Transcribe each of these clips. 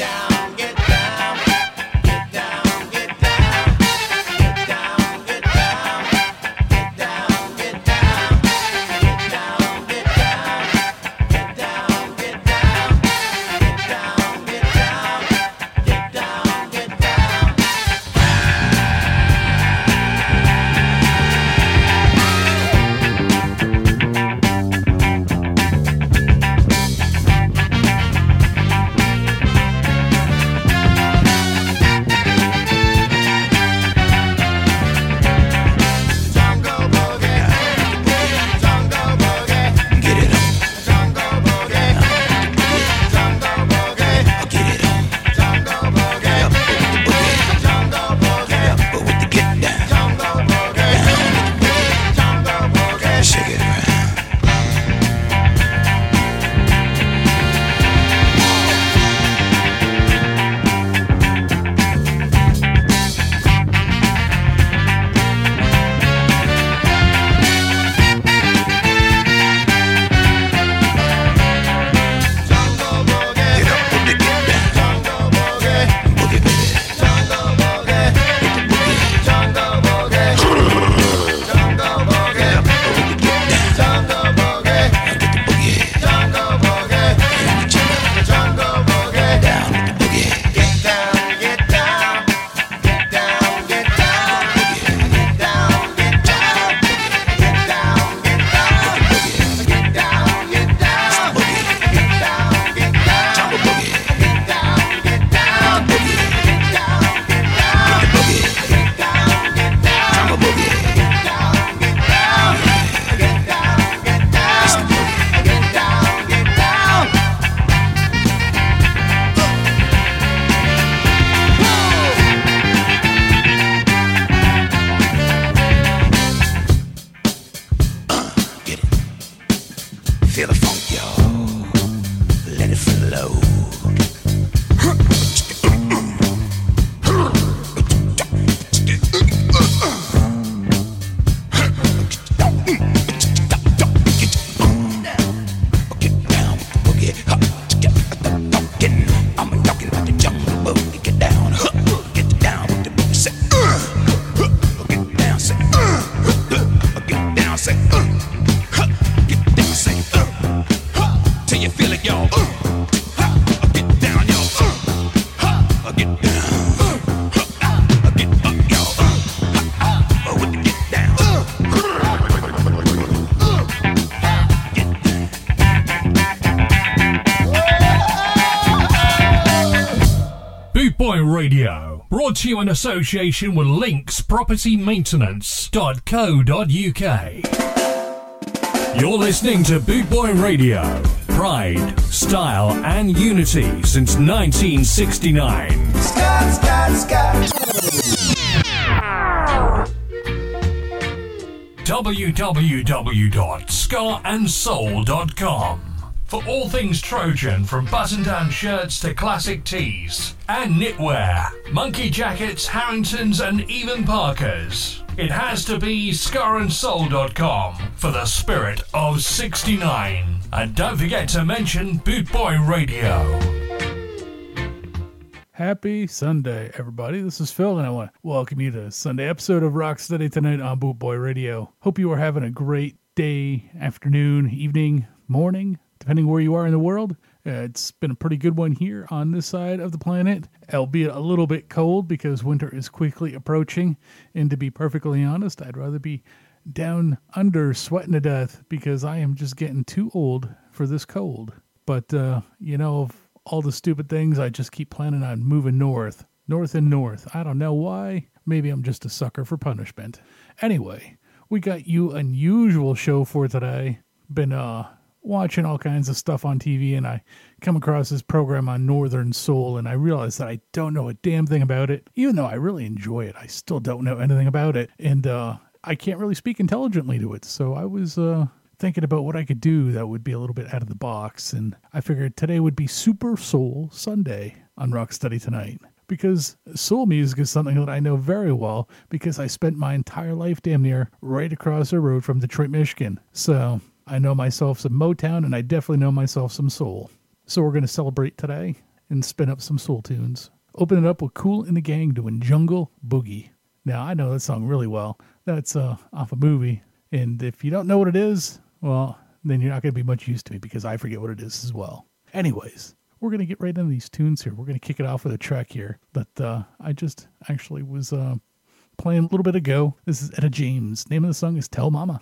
Brought to you in association with Links Property Maintenance.co.uk. You're listening to Bootboy Radio. Pride, style, and unity since 1969. Scott, Scott, Scott. www.scarandsoul.com for all things Trojan, from button down shirts to classic tees and knitwear, monkey jackets, Harringtons, and even Parkers. It has to be scarandsoul.com for the spirit of 69. And don't forget to mention Bootboy Radio. Happy Sunday, everybody. This is Phil, and I want to welcome you to Sunday episode of Rock Steady tonight on Bootboy Radio. Hope you are having a great day, afternoon, evening, morning, depending where you are in the world. Uh, it's been a pretty good one here on this side of the planet, albeit a little bit cold because winter is quickly approaching. And to be perfectly honest, I'd rather be down under sweating to death because I am just getting too old for this cold. But, uh, you know, of all the stupid things, I just keep planning on moving north, north and north. I don't know why. Maybe I'm just a sucker for punishment. Anyway, we got you an unusual show for today. Been, uh, watching all kinds of stuff on TV and I come across this program on Northern Soul and I realize that I don't know a damn thing about it. Even though I really enjoy it, I still don't know anything about it. And uh, I can't really speak intelligently to it. So I was uh, thinking about what I could do that would be a little bit out of the box. And I figured today would be Super Soul Sunday on Rock Steady Tonight. Because soul music is something that I know very well because I spent my entire life damn near right across the road from Detroit, Michigan. So I know myself some Motown, and I definitely know myself some soul. So we're going to celebrate today and spin up some soul tunes. Open it up with Kool and the Gang doing Jungle Boogie. Now, I know that song really well. That's uh, off a movie. And if you don't know what it is, well, then you're not going to be much use to me because I forget what it is as well. Anyways, we're going to get right into these tunes here. We're going to kick it off with a track here that uh, I just actually was uh, playing a little bit ago. This is Etta James. Name of the song is Tell Mama.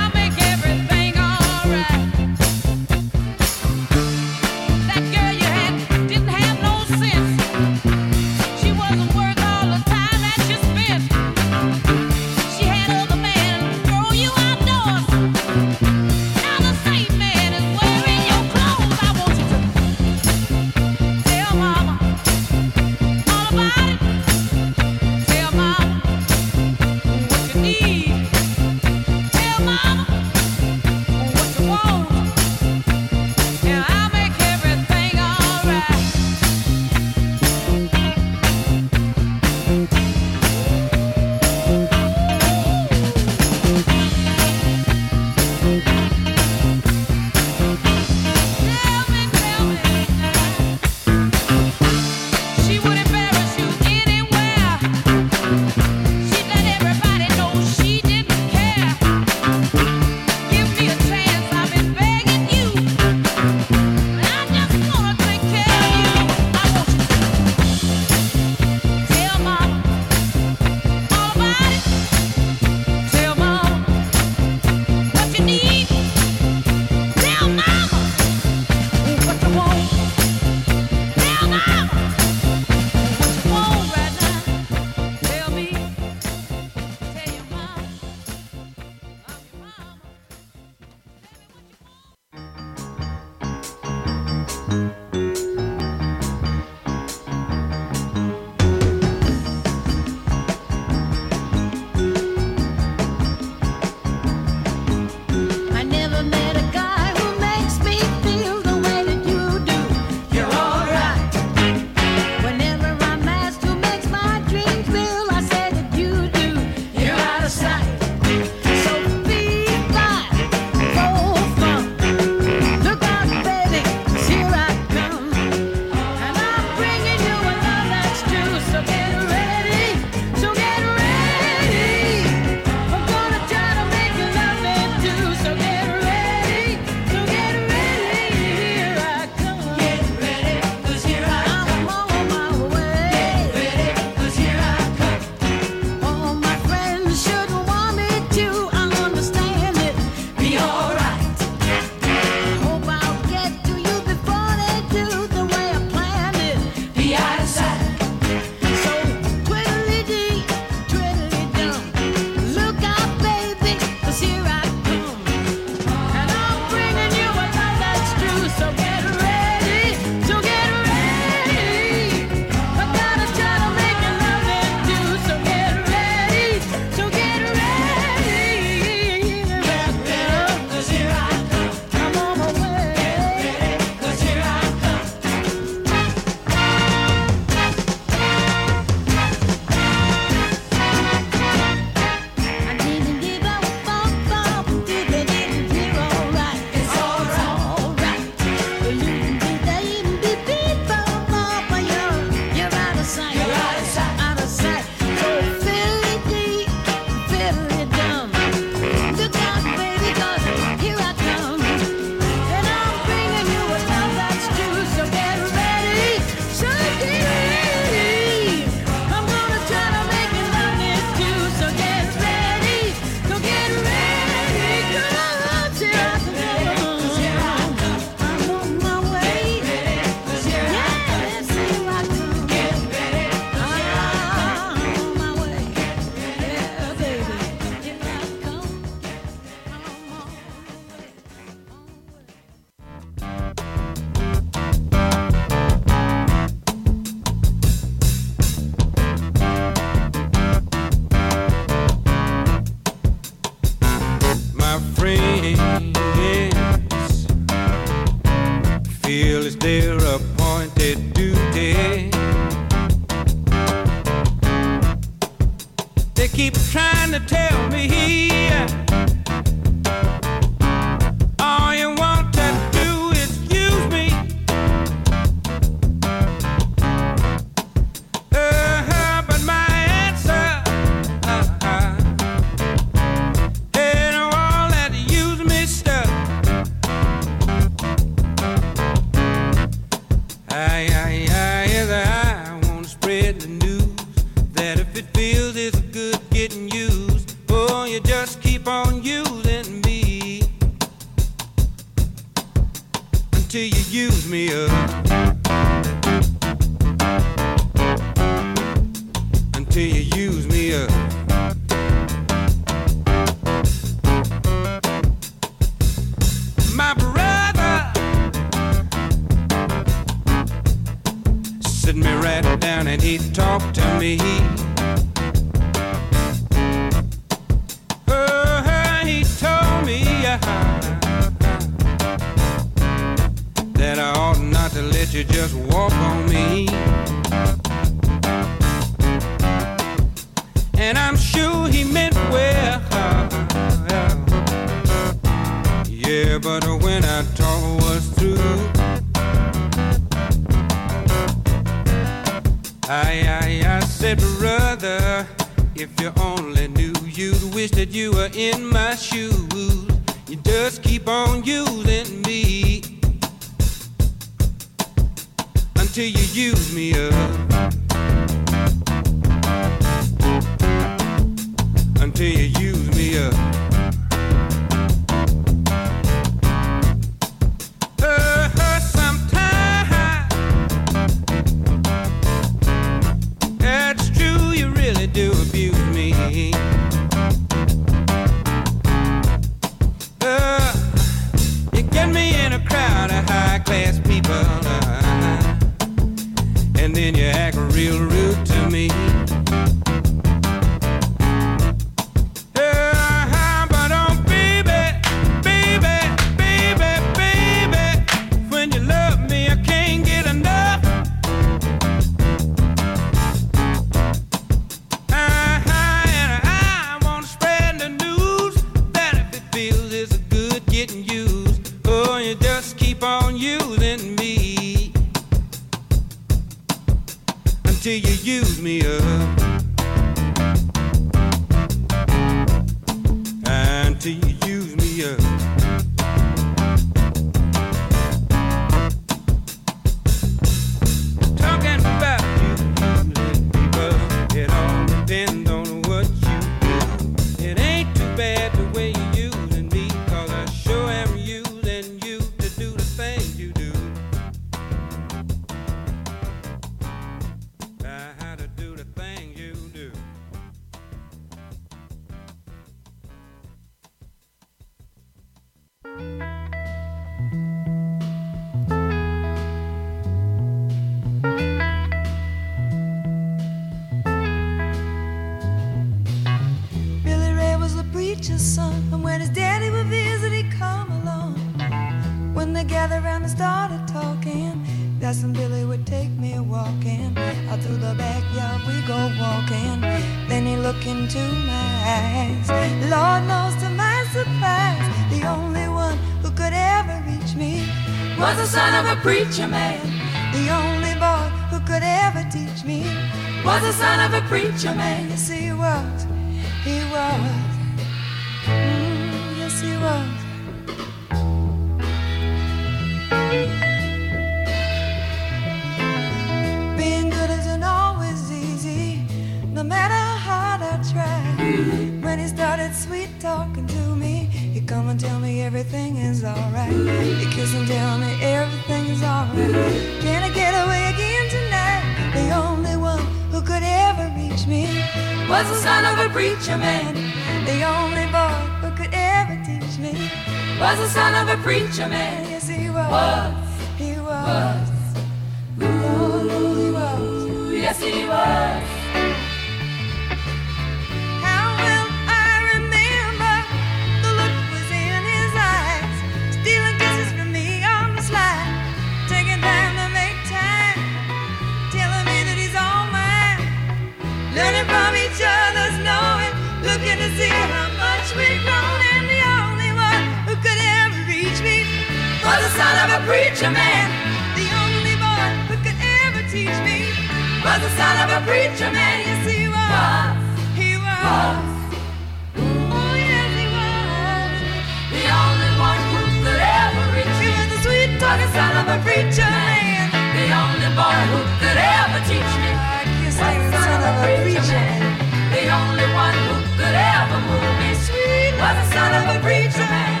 Was the son of a preacher man.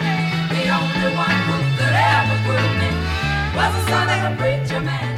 The only one who could ever groove me was the son of a preacher man.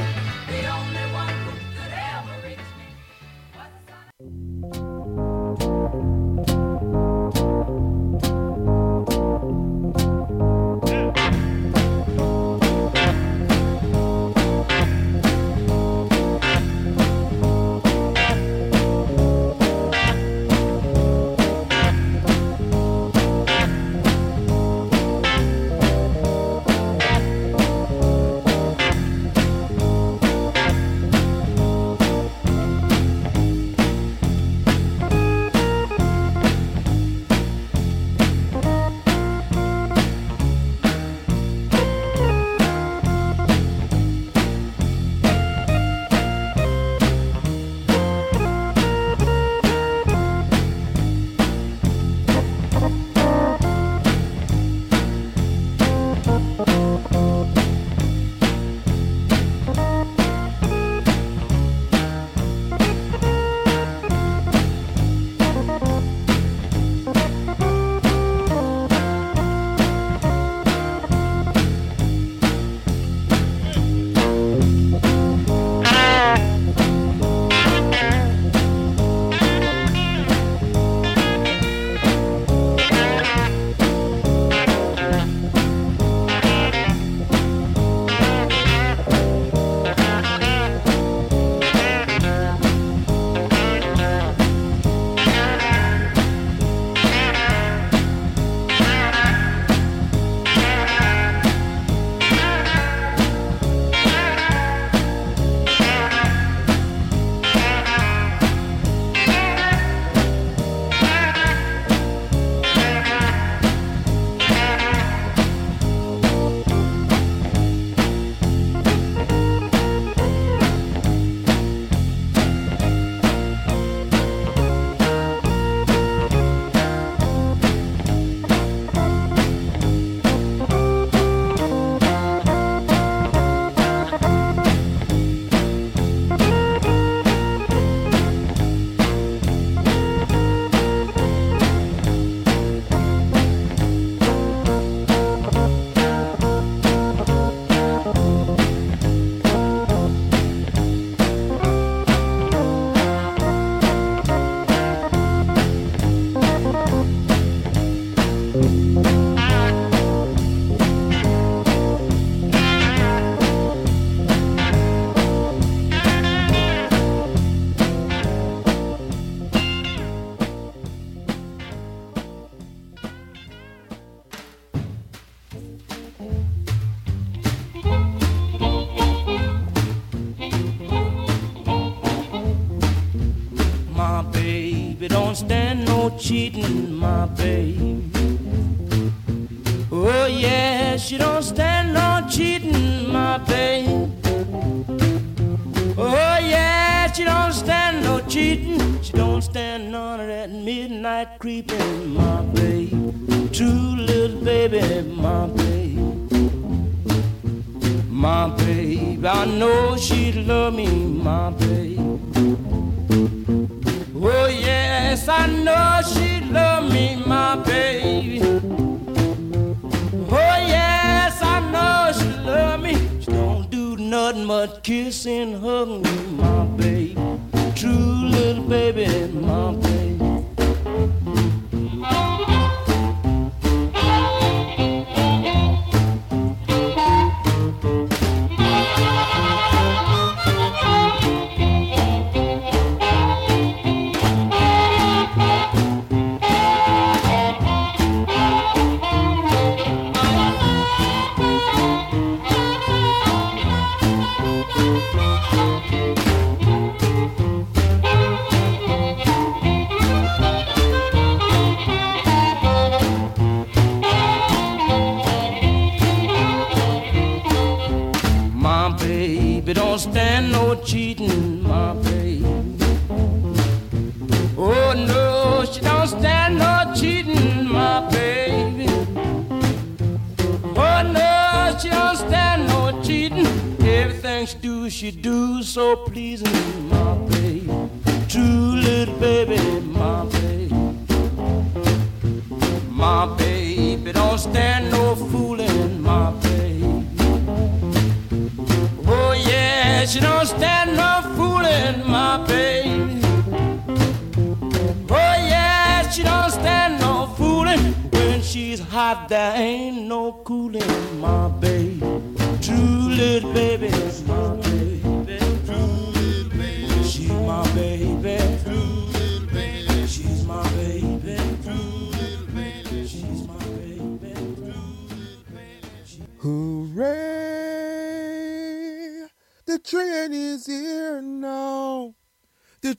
Cheating, my baby. Oh yeah, she don't stand no cheating, my baby. Oh yeah, she don't stand no cheating. She don't stand none of that midnight creeping, my baby. True little baby, my baby. My baby, I know she'd love me, my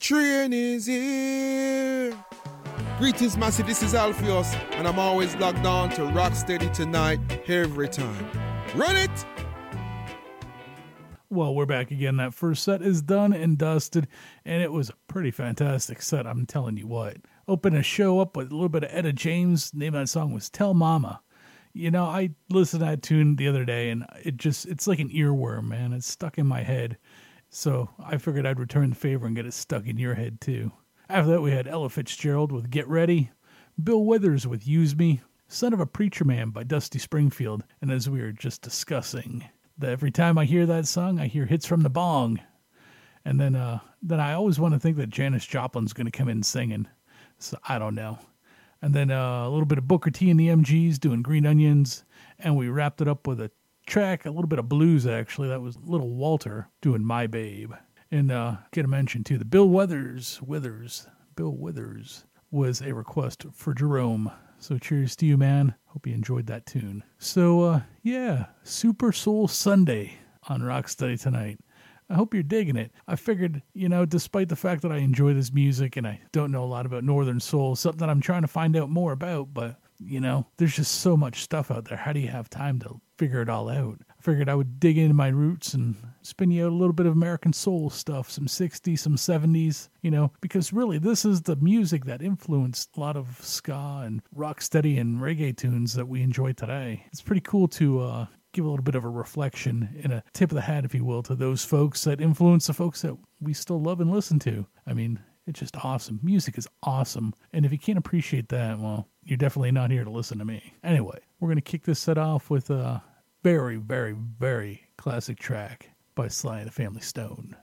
train is here. Greetings, massive. This is Alpheus, and I'm always locked on to Rocksteady tonight, every time. Run it! Well, we're back again. That first set is done and dusted, and it was a pretty fantastic set, I'm telling you what. Open a show up with a little bit of Etta James. The name of that song was Tell Mama. You know, I listened to that tune the other day, and it just, it's like an earworm, man. It's stuck in my head. So I figured I'd return the favor and get it stuck in your head, too. After that, we had Ella Fitzgerald with Get Ready, Bill Withers with Use Me, Son of a Preacher Man by Dusty Springfield, and as we were just discussing, that every time I hear that song, I hear hits from the bong. And then uh then I always want to think that Janis Joplin's gonna come in singing. So I don't know. And then uh, a little bit of Booker T and the MGs doing Green Onions, and we wrapped it up with a track, a little bit of blues actually. That was Little Walter doing My Babe. And uh get a mention too. The Bill Withers Withers Bill Withers was a request for Jerome. So cheers to you, man. Hope you enjoyed that tune. So uh yeah, Super Soul Sunday on Rock Steady tonight. I hope you're digging it. I figured, you know, despite the fact that I enjoy this music and I don't know a lot about Northern Soul, something that I'm trying to find out more about, but you know, there's just so much stuff out there. How do you have time to figure it all out? I figured I would dig into my roots and spin you out a little bit of American soul stuff, some 60s, some 70s, you know, because really this is the music that influenced a lot of ska and rocksteady and reggae tunes that we enjoy today. It's pretty cool to uh, give a little bit of a reflection and a tip of the hat, if you will, to those folks that influence the folks that we still love and listen to. I mean, it's just awesome. Music is awesome. And if you can't appreciate that, well, you're definitely not here to listen to me. Anyway, we're going to kick this set off with a very, very, very classic track by Sly and the Family Stone.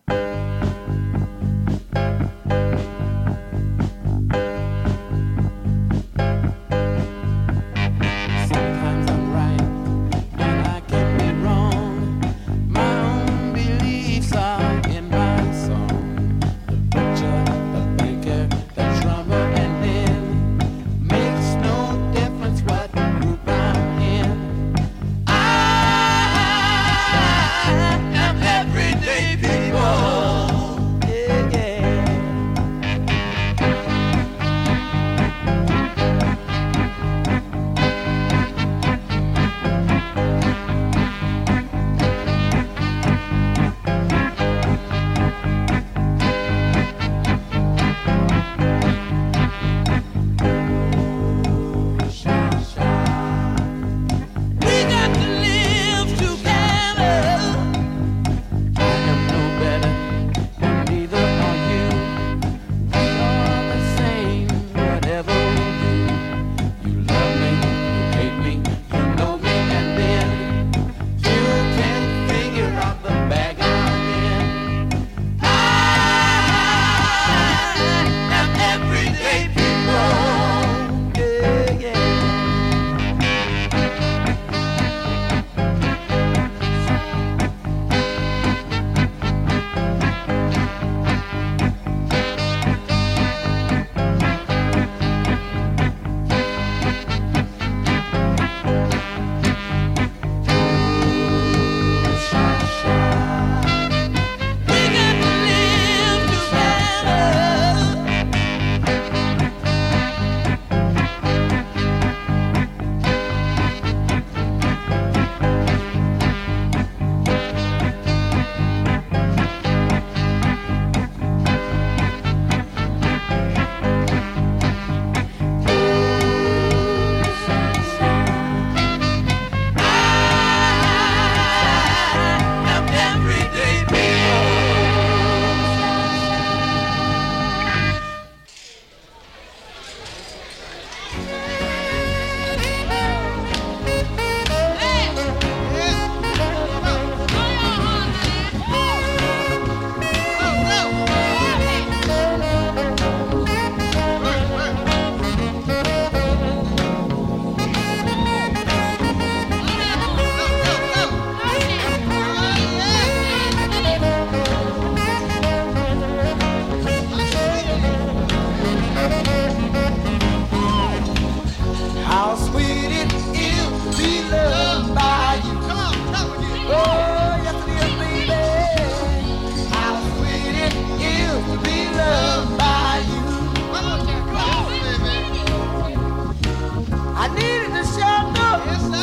I needed to shelter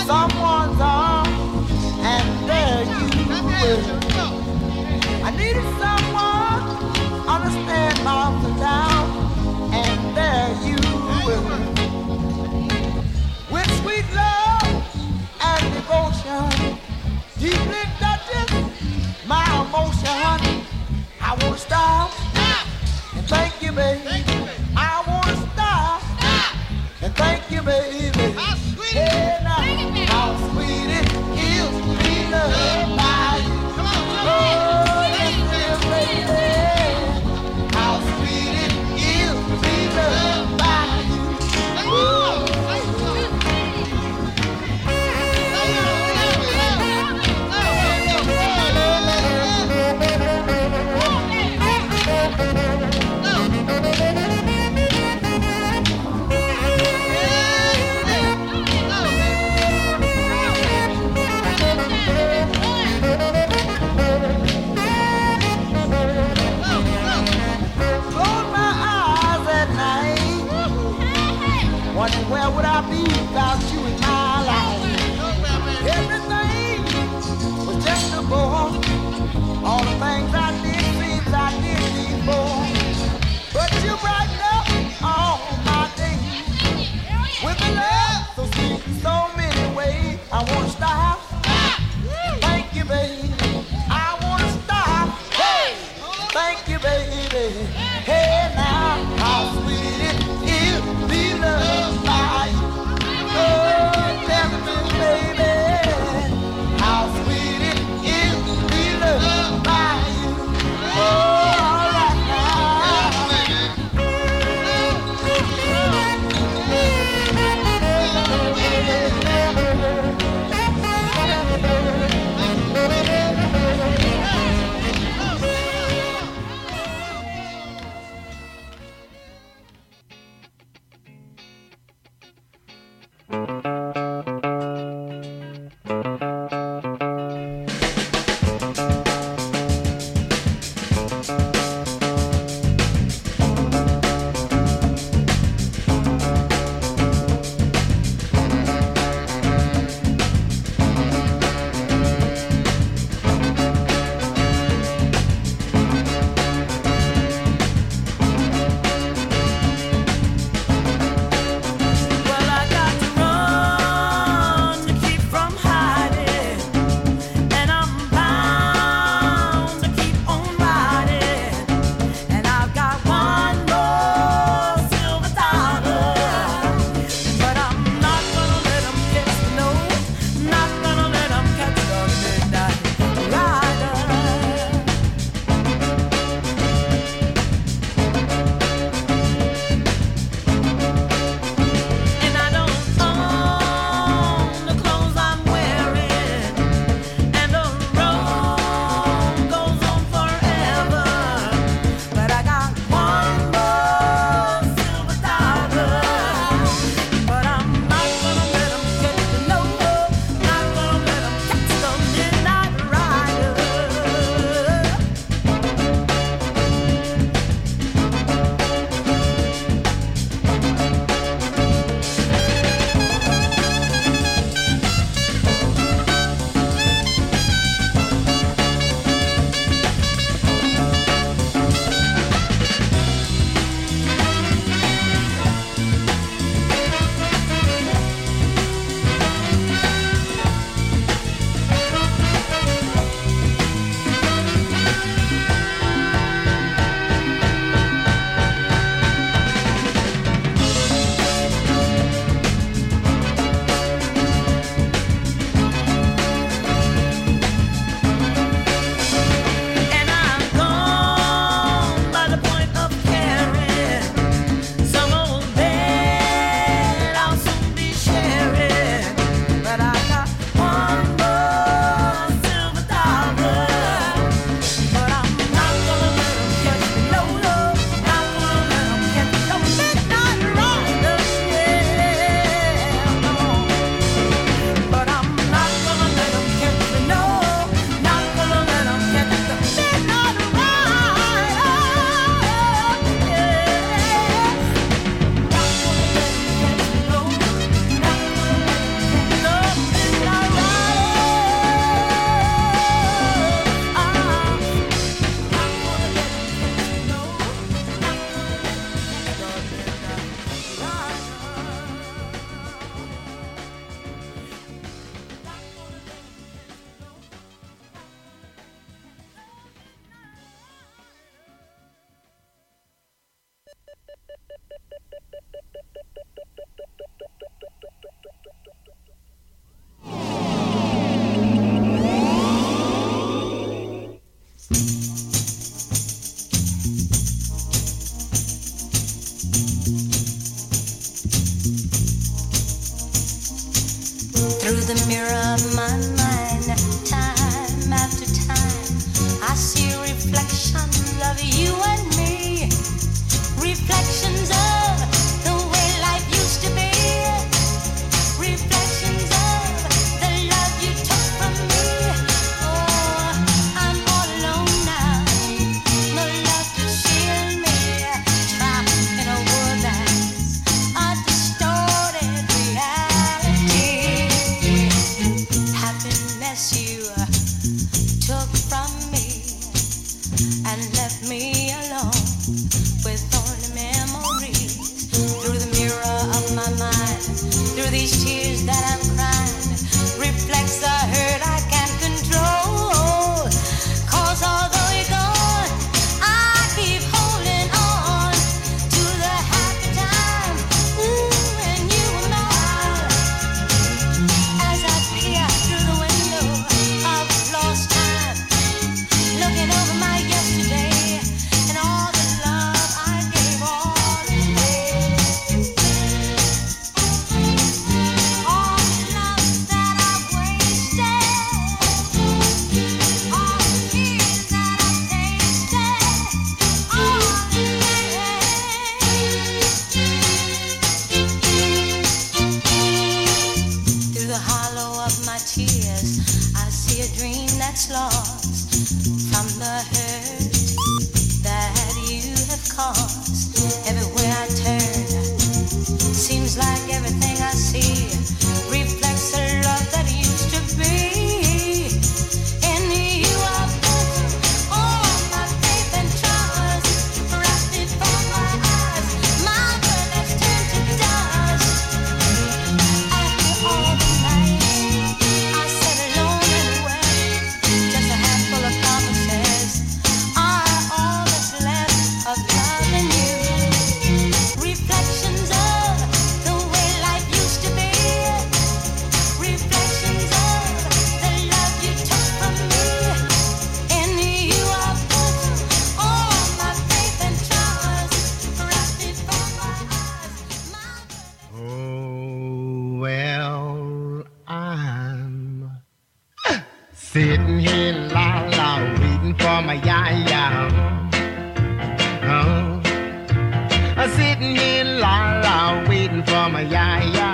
someone's arms, and there you were. I needed someone understand and there you were. With sweet love and devotion, deeply touching my emotion. I to stop and thank you. Thank you. Sitting here la la, waiting for my ya ya. Oh. I'm sitting here la la, waiting for my ya ya.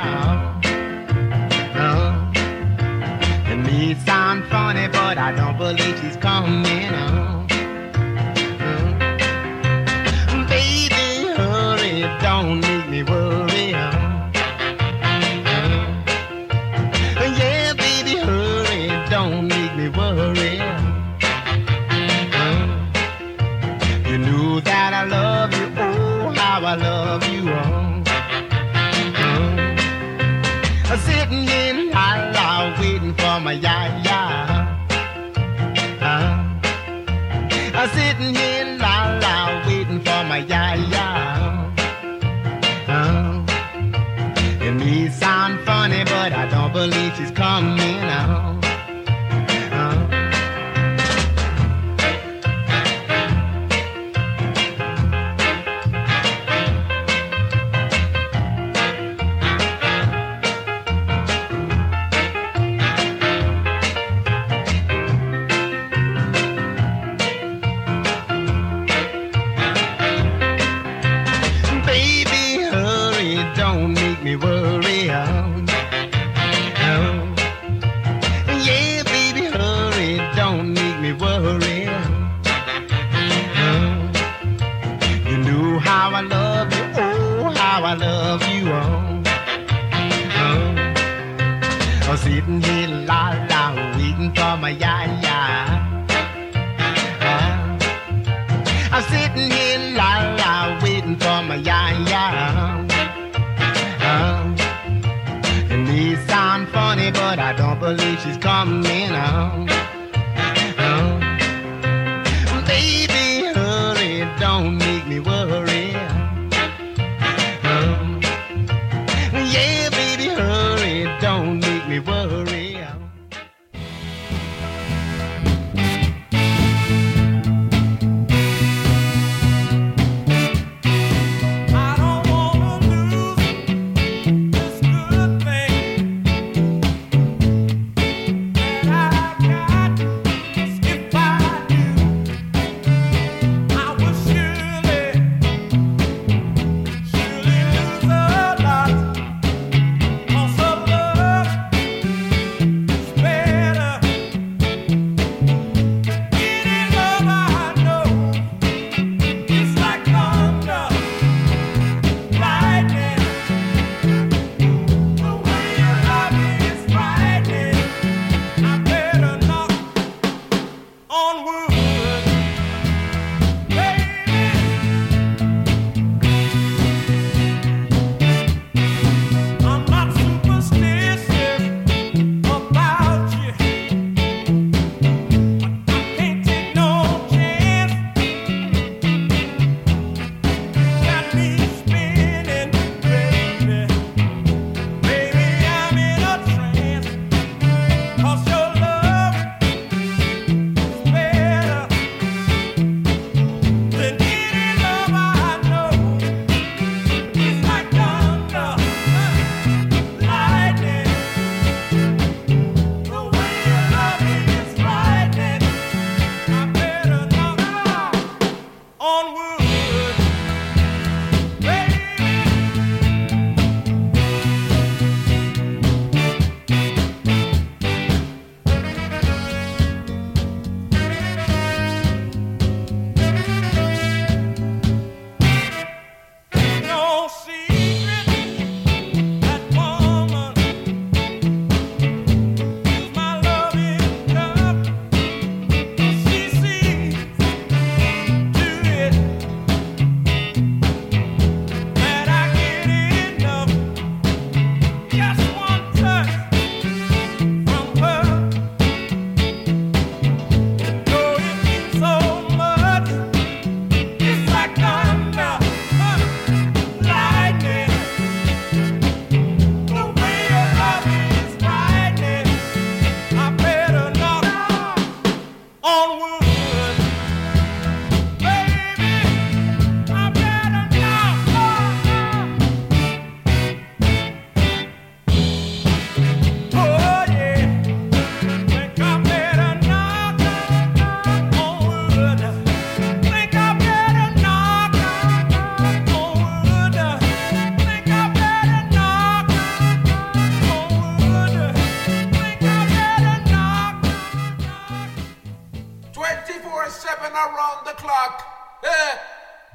Oh. It may sound funny, but I don't believe she's coming. Oh.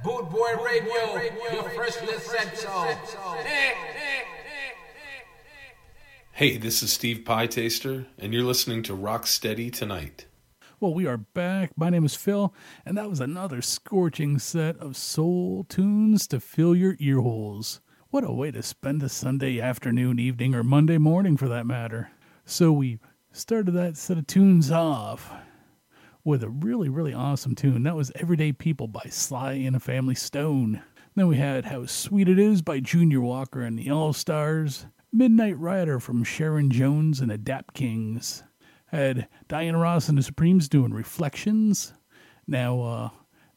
Boot Boy Radio, your freshly said so. Eh? Hey, this is Steve Pie Taster, and you're listening to Rock Steady Tonight. Well, we are back. My name is Phil, and that was another scorching set of soul tunes to fill your ear holes. What a way to spend a Sunday afternoon, evening, or Monday morning for that matter. So we started that set of tunes off with a really, really awesome tune. That was Everyday People by Sly and a Family Stone. Then we had How Sweet It Is by Junior Walker and the All Stars. Midnight Rider from Sharon Jones and the Dap-Kings. Had Diana Ross and the Supremes doing Reflections. Now, uh,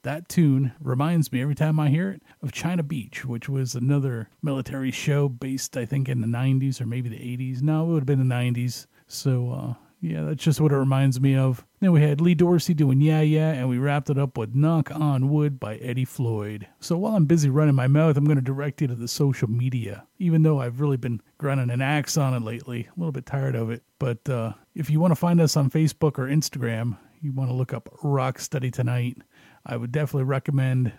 that tune reminds me every time I hear it of China Beach, which was another military show based, I think, in the 90s or maybe the 80s. No, it would have been the 90s. So, uh, yeah, that's just what it reminds me of. Then we had Lee Dorsey doing Yeah Yeah, and we wrapped it up with Knock on Wood by Eddie Floyd. So while I'm busy running my mouth, I'm going to direct you to the social media, even though I've really been grinding an axe on it lately. A little bit tired of it. But uh, if you want to find us on Facebook or Instagram, you want to look up Rock Steady Tonight, I would definitely recommend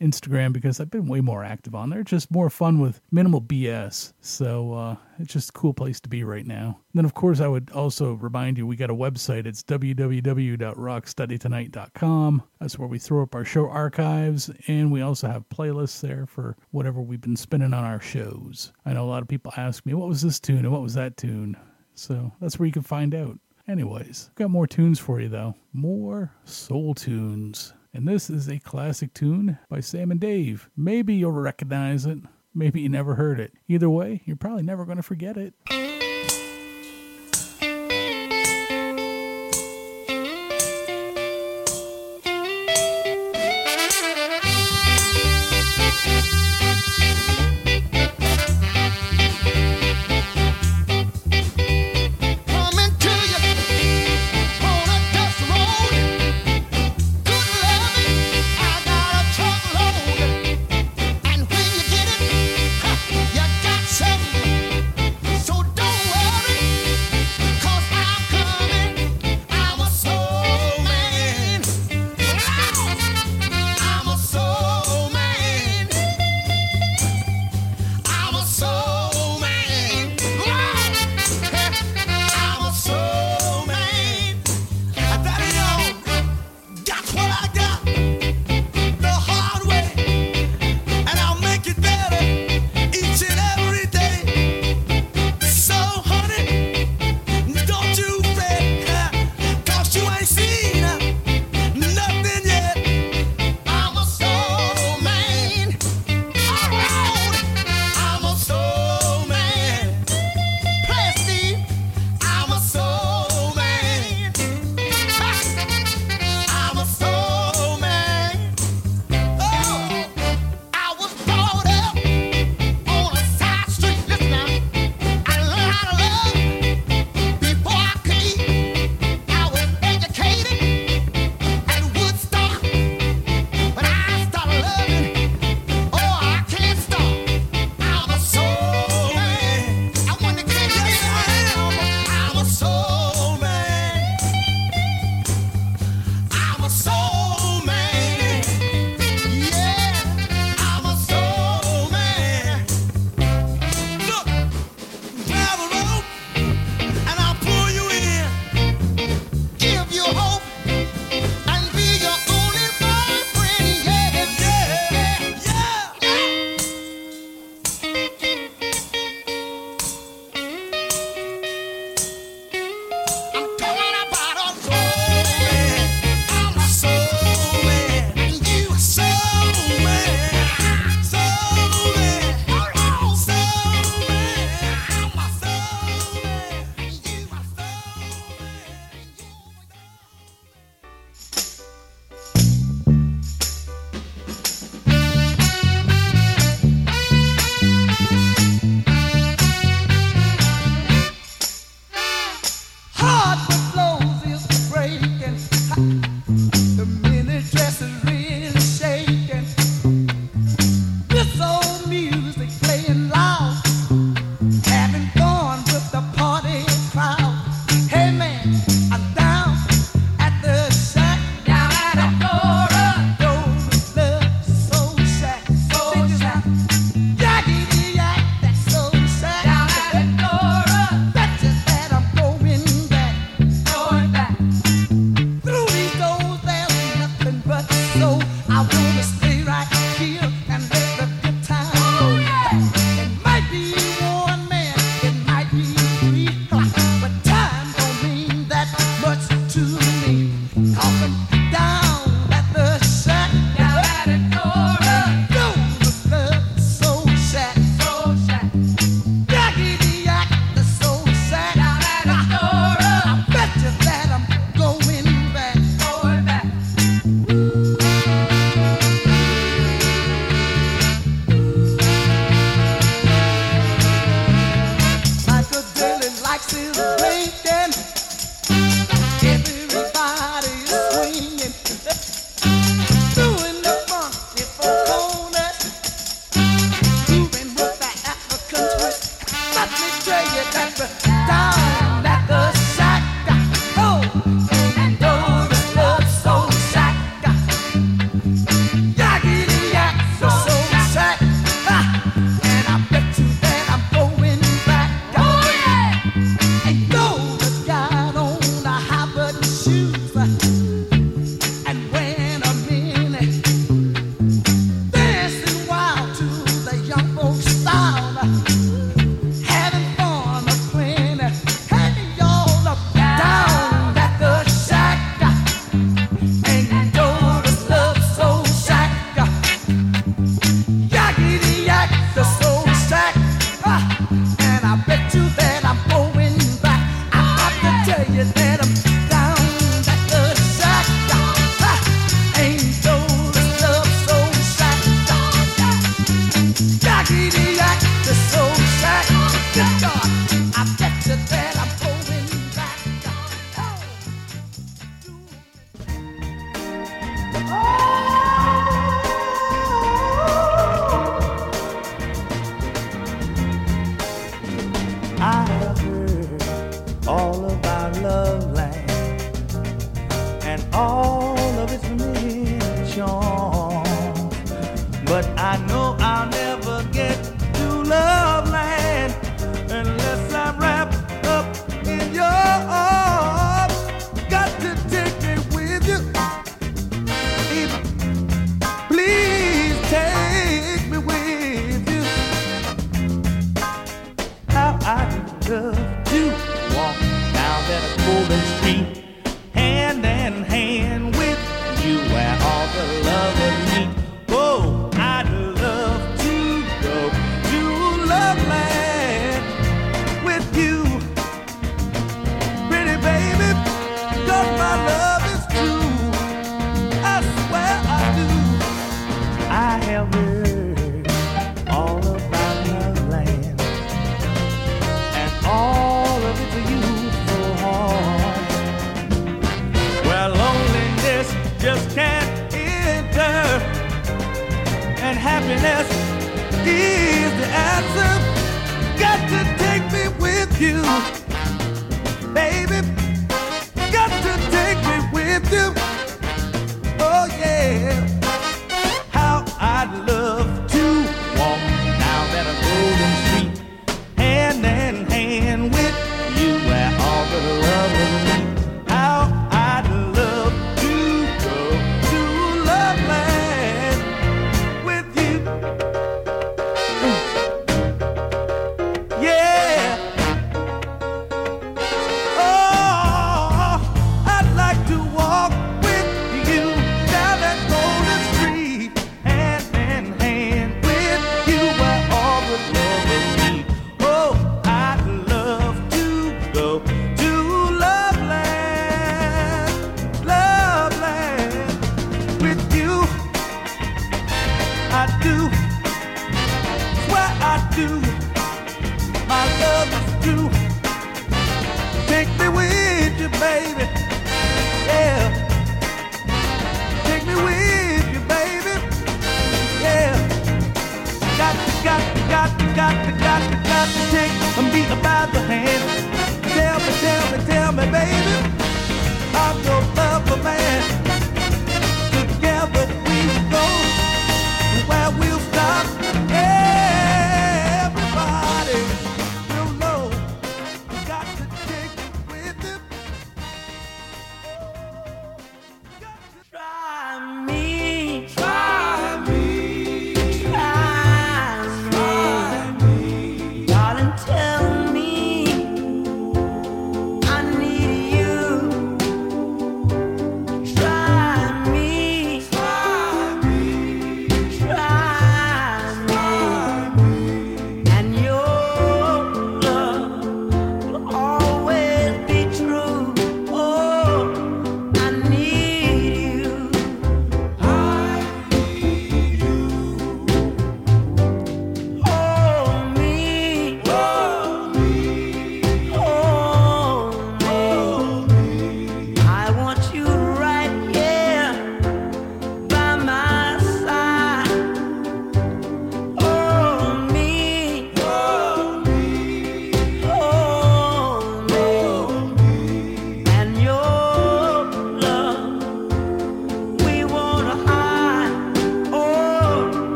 Instagram because I've been way more active on there. Just more fun with minimal BS. So uh, it's just a cool place to be right now. Then, of course, I would also remind you we got a website. It's www.rocksteadytonight.com. That's where we throw up our show archives, and we also have playlists there for whatever we've been spinning on our shows. I know a lot of people ask me, what was this tune and what was that tune? So that's where you can find out. Anyways, got more tunes for you though. More soul tunes. And this is a classic tune by Sam and Dave. Maybe you'll recognize it. Maybe you never heard it. Either way, you're probably never going to forget it.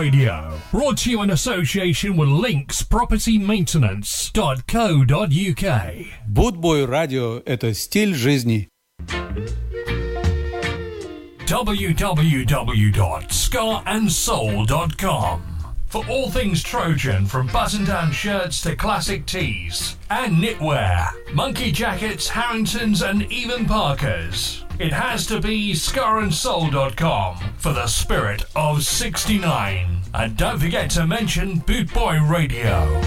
Radio, brought to you in association with Links Property Maintenance.co.uk. Будбой радио – это стиль жизни. www.scarandsoul.com for all things Trojan from button down shirts to classic tees and knitwear, monkey jackets, Harringtons, and even Parkers. It has to be scarandsoul.com for the spirit of 69. And don't forget to mention Boot Boy Radio.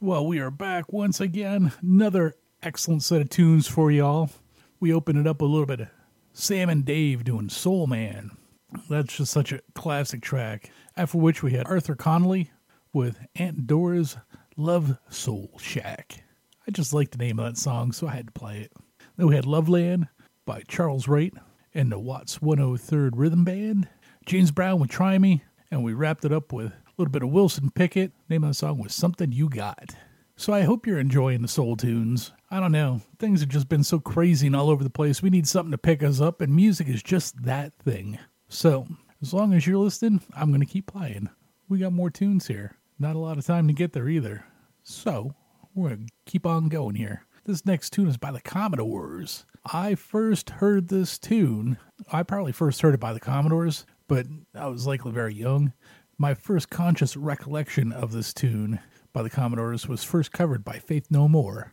Well, we are back once again. Another excellent set of tunes for y'all. We open it up a little bit. Sam and Dave doing Soul Man. That's just such a classic track. After which we had Arthur Conley with Aunt Dora's Love Soul Shack. I just like the name of that song, so I had to play it. Then we had Loveland by Charles Wright and the Watts 103rd Rhythm Band. James Brown with Try Me, and we wrapped it up with a little bit of Wilson Pickett. Name of the song was Something You Got. So I hope you're enjoying the soul tunes. I don't know. Things have just been so crazy and all over the place. We need something to pick us up, and music is just that thing. So, as long as you're listening, I'm going to keep playing. We got more tunes here. Not a lot of time to get there either. So, we're going to keep on going here. This next tune is by the Commodores. I first heard this tune, I probably first heard it by the Commodores, but I was likely very young. My first conscious recollection of this tune by the Commodores was first covered by Faith No More.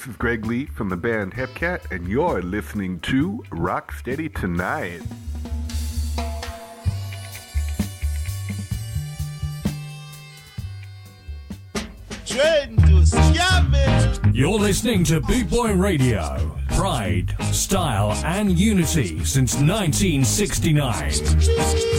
This is Greg Lee from the band Hepcat, and you're listening to Rock Steady Tonight. You're listening to Boot Boy Radio. Pride, style, and unity since 1969.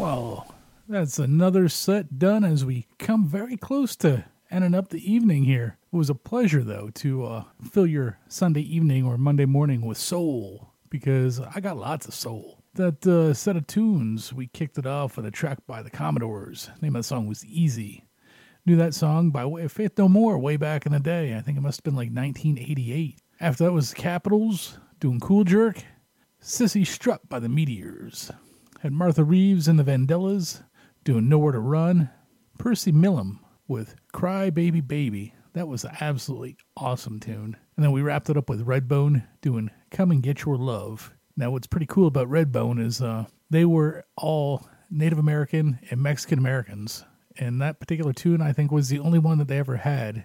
Well, that's another set done as we come very close to ending up the evening here. It was a pleasure, though, to uh, fill your Sunday evening or Monday morning with soul because I got lots of soul. That uh, set of tunes, we kicked it off with a track by the Commodores. The name of the song was Easy. Knew that song by way of Faith No More way back in the day. I think it must have been like 1988. After that was Capitols doing Cool Jerk. Cissy Strut by the Meters. Had Martha Reeves and the Vandellas doing Nowhere to Run. Percy Milem with Cry Baby Baby. That was an absolutely awesome tune. And then we wrapped it up with Redbone doing Come and Get Your Love. Now, what's pretty cool about Redbone is uh, they were all Native American and Mexican Americans. And that particular tune, I think, was the only one that they ever had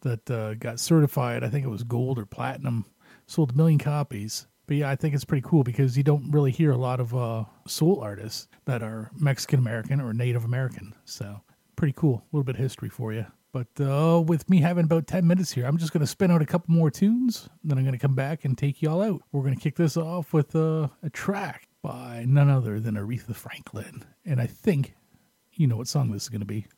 that uh, got certified. I think it was gold or platinum, sold a million copies. But yeah, I think it's pretty cool because you don't really hear a lot of uh, soul artists that are Mexican American or Native American. So pretty cool. A little bit of history for you. But uh, with me having about 10 minutes here, I'm just going to spin out a couple more tunes. Then I'm going to come back and take y'all out. We're going to kick this off with uh, a track by none other than Aretha Franklin. And I think you know what song this is going to be.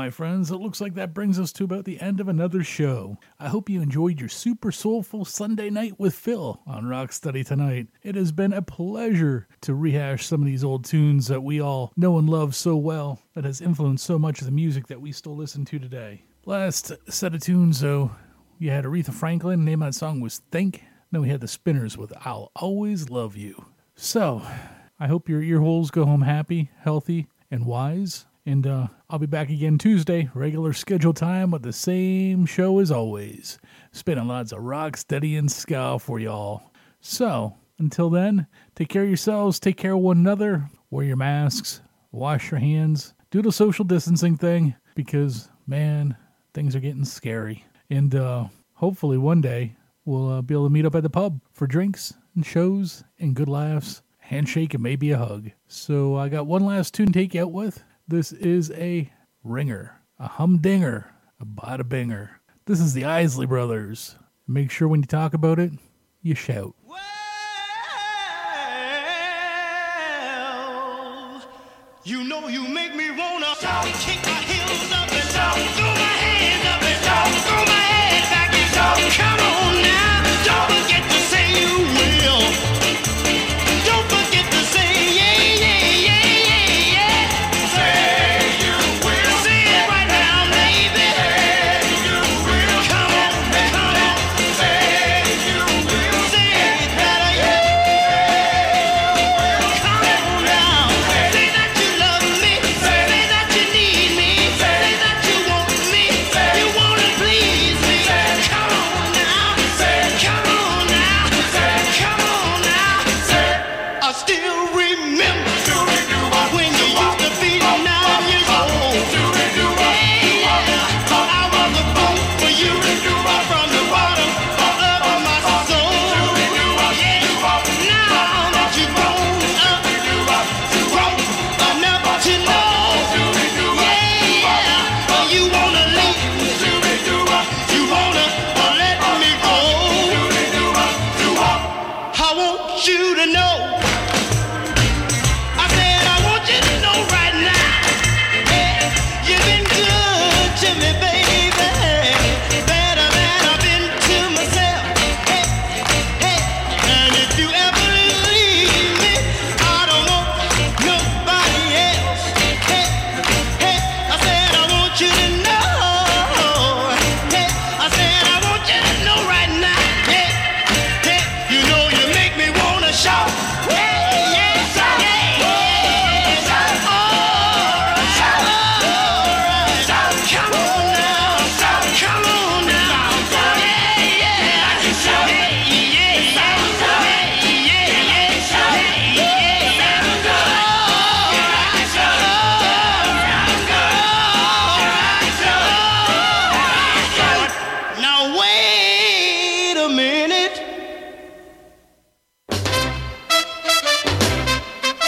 My friends, it looks like that brings us to about the end of another show. I hope you enjoyed your super soulful Sunday night with Phil on Rock Steady tonight. It has been a pleasure to rehash some of these old tunes that we all know and love so well, that has influenced so much of the music that we still listen to today. Last set of tunes, though, you had Aretha Franklin, name of that song was Think. Then we had the Spinners with I'll Always Love You. So, I hope your ear holes go home happy, healthy, and wise. And uh, I'll be back again Tuesday, regular schedule time with the same show as always. Spinning lots of rock, steady, and ska for y'all. So, until then, take care of yourselves, take care of one another, wear your masks, wash your hands, do the social distancing thing, because, man, things are getting scary. And uh, hopefully one day we'll uh, be able to meet up at the pub for drinks and shows and good laughs, handshake, and maybe a hug. So I got one last tune to take out with. This is a ringer, a humdinger, a bada binger. This is the Isley Brothers. Make sure when you talk about it, you shout. You